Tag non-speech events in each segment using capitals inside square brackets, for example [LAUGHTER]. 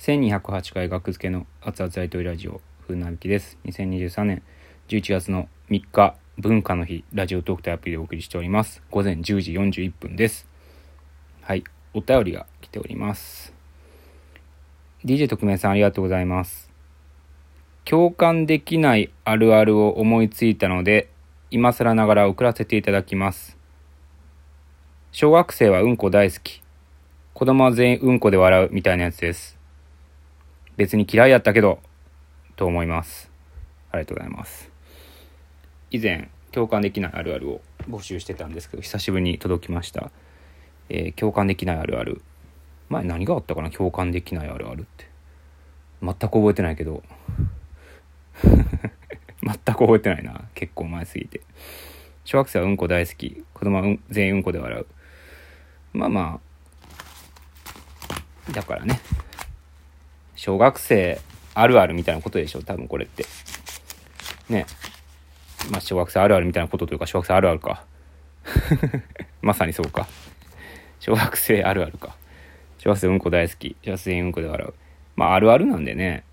1208回学付けの熱々ライトラジオ風なびきです。2023年11月の3日文化の日ラジオトークというアプリでお送りしております。午前10時41分です。はいお便りが来ております。DJ 特命さんありがとうございます。共感できないあるあるを思いついたので今更ながら送らせていただきます。小学生はうんこ大好き。子供は全員うんこで笑うみたいなやつです。別に嫌いやったけど、と思います。ありがとうございます。以前、共感できないあるあるを募集してたんですけど、久しぶりに届きました。えー、共感できないあるある。前何があったかな？共感できないあるあるって。全く覚えてないけど。[LAUGHS] 全く覚えてないな。結構前すぎて。小学生はうんこ大好き。子供は、うん、全員うんこで笑う。まあまあ。だからね。小学生あるあるみたいなことでしょ？多分これって。ね。まあ、小学生あるあるみたいなことというか、小学生あるあるか。[LAUGHS] まさにそうか。小学生あるあるか。小学生うんこ大好き。小学生うんこで笑う。まあ、あるあるなんでね。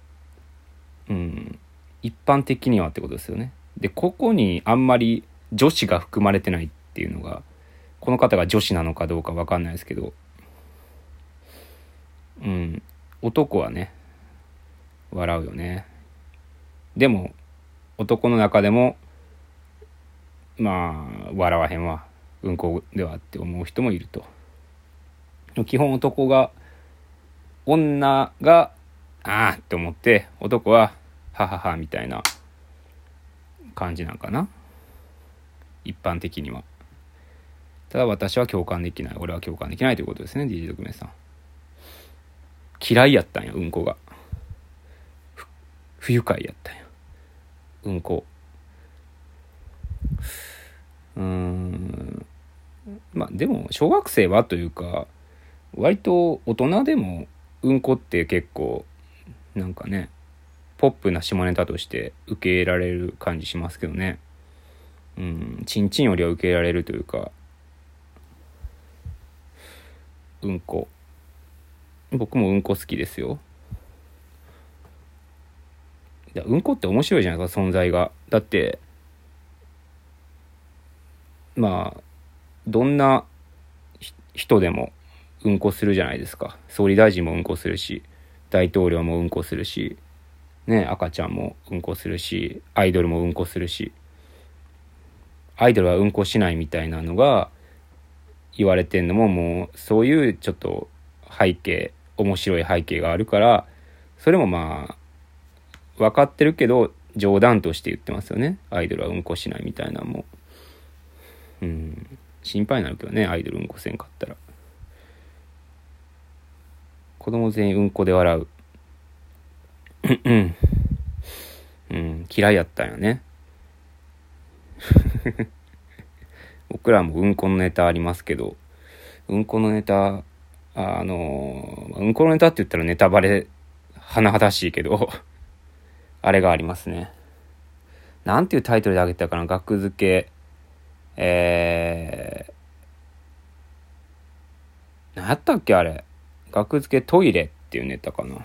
うん。一般的にはってことですよね。で、ここにあんまり女子が含まれてないっていうのが、この方が女子なのかどうかわかんないですけど、うん。男はね、笑うよね。でも、男の中でも、まあ、笑わへんわ。うんこではって思う人もいると。基本男が、女が、ああって思って、男は、はははみたいな感じなんかな。一般的には。ただ私は共感できない。俺は共感できないということですね、DJ 特命さん。嫌いやったんや、うんこが。不愉快やったんや。うんこ。うーん。まあでも、小学生はというか、割と大人でもうんこって結構、なんかね、ポップな下ネタとして受け入れられる感じしますけどね。うん、ちんちんよりは受け入れられるというか、うんこ。僕もうんこ好きですよ。うんこって面白いじゃないですか存在が。だってまあどんな人でもうんこするじゃないですか。総理大臣もうんこするし大統領もうんこするしね赤ちゃんもうんこするしアイドルもうんこするし。アイドルはうんこしないみたいなのが言われてんのももうそういうちょっと背景面白い背景があるからそれもまあ分かってるけど冗談として言ってますよね。アイドルはうんこしないみたいなも。うん。心配になるけどねアイドルうんこせんかったら。子供全員うんこで笑う。うん。うん。嫌いやったんよね。[LAUGHS] 僕らもうんこのネタありますけど。うんこのネタあのうんこのネタって言ったらネタバレ甚だしいけど。あれがありますね。なんていうタイトルであげたかな？学付け、えー、何やったっけあれ？学付けトイレっていうネタかな？ちょ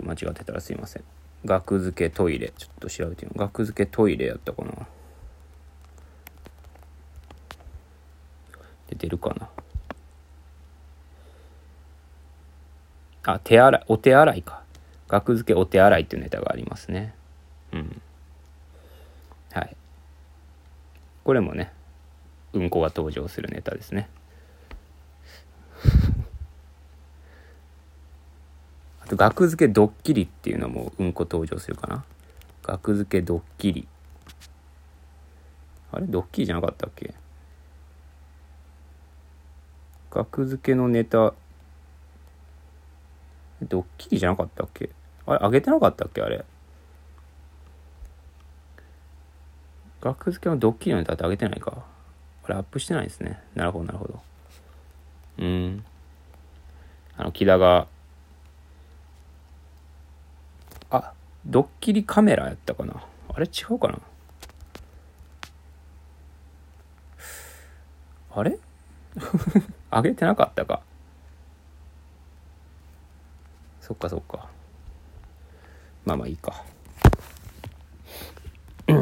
っと間違ってたらすいません。学付けトイレ。ちょっと調べてみよう。学付けトイレやったかな？出てるかな？あ、手洗い、お手洗いか。額付けお手洗いっていうネタがありますね。うん。はい。これもね、うんこが登場するネタですね。[LAUGHS] あと、額付けドッキリっていうのもうんこ登場するかな。額付けドッキリ。あれドッキリじゃなかったっけ？額付けのネタドッキリじゃなかったっけ？あれ、あげてなかったっけ？あれ。学付けのドッキリのネタってあげてないか。あれ、アップしてないですね。なるほど、なるほど。うん。あの、木田が、あ、ドッキリカメラやったかな？あれ違うかな？あれ？[LAUGHS] あげてなかったか。そっかそっか。まあまあいいか。[CLEARS THROAT]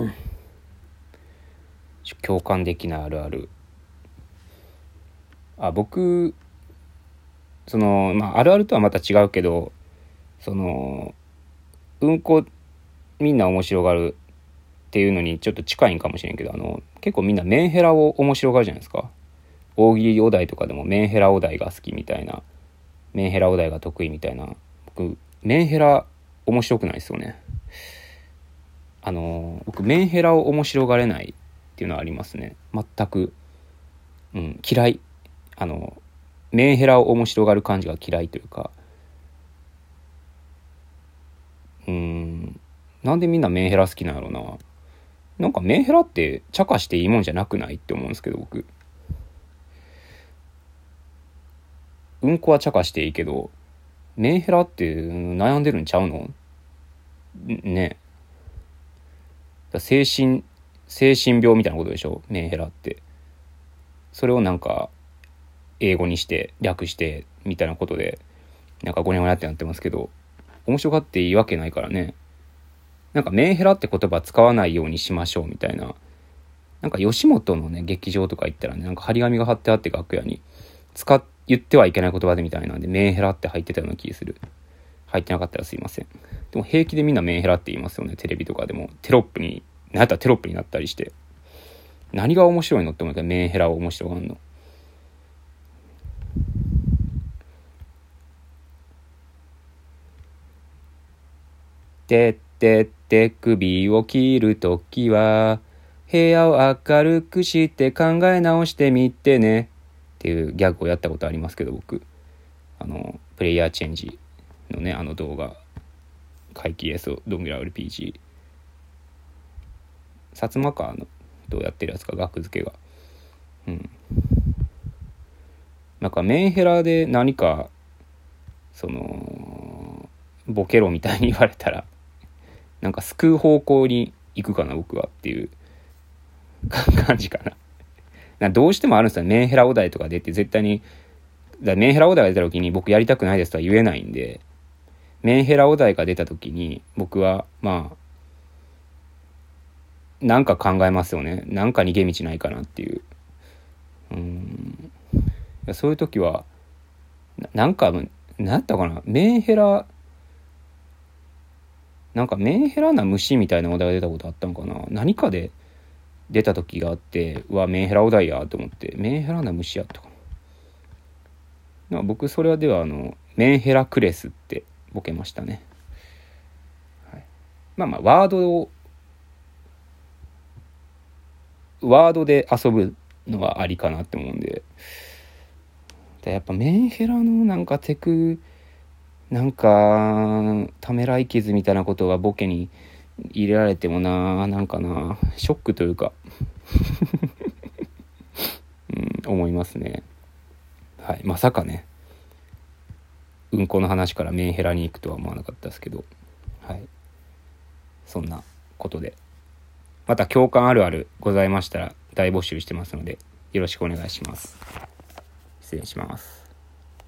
共感できないあるある。あ僕そのまああるあるとはまた違うけどそのうんこみんな面白がるっていうのにちょっと近いんかもしれんけどあの結構みんなメンヘラを面白がるじゃないですか。大喜利お題とかでもメンヘラお題が好きみたいなメンヘラお題が得意みたいな僕メンヘラ面白くないですよね。あの僕メンヘラを面白がれないっていうのはありますね。全く、うん、嫌い。あのメンヘラを面白がる感じが嫌いというか。うんなんでみんなメンヘラ好きなんやろうな。なんかメンヘラって茶化していいもんじゃなくないって思うんですけど僕。うんこは茶化していいけどメンヘラって悩んでるんちゃうの？ね。精神精神病みたいなことでしょ？メンヘラって。それをなんか英語にして略してみたいなことでなんかゴニャゴニャってなってますけど面白がっていいわけないからね。なんかメンヘラって言葉使わないようにしましょうみたいな。なんか吉本のね劇場とか行ったらねなんか張り紙が貼ってあって楽屋に。使っ言ってはいけない言葉でみたいなんでメンヘラって入ってたような気する。入ってなかったらすいません。でも平気でみんなメンヘラって言いますよねテレビとかでも。テロップになったらテロップになったりして。何が面白いのって思うけどメンヘラを面白がんの。てってって首を切るときは、部屋を明るくして考え直してみてね。っていうギャグをやったことありますけど、僕。あの、プレイヤーチェンジのね、あの動画。怪奇エースドングラ RPG。薩摩川のどうやってるやつか、額付けが。うん。なんかメンヘラで何か、その、ボケろみたいに言われたら、なんか救う方向に行くかな、僕はっていう感じかな。などうしてもあるんですよ。メンヘラお題とか出て絶対に、だメンヘラお題が出た時に僕やりたくないですとは言えないんで、メンヘラお題が出た時に僕は、まあ、なんか考えますよね。なんか逃げ道ないかなっていう。うん。そういう時は、なんか、なんやったかな。メンヘラ、なんかメンヘラな虫みたいなお題が出たことあったんかな何かで出た時があってうわメンヘラお題やと思ってメンヘラな虫やったかな。僕それはではあのメンヘラクレスってボケましたね、はい、まあまあワードをワードで遊ぶのはありかなって思うんで。でやっぱメンヘラのなんかテクなんか、ためらい傷みたいなことがボケに入れられてもな、なんかな、ショックというか [LAUGHS] うん、思いますね。はい。まさかね、うんこの話からメンヘラに行くとは思わなかったですけど、はい。そんなことで。また共感あるあるございましたら大募集してますので、よろしくお願いします。失礼します。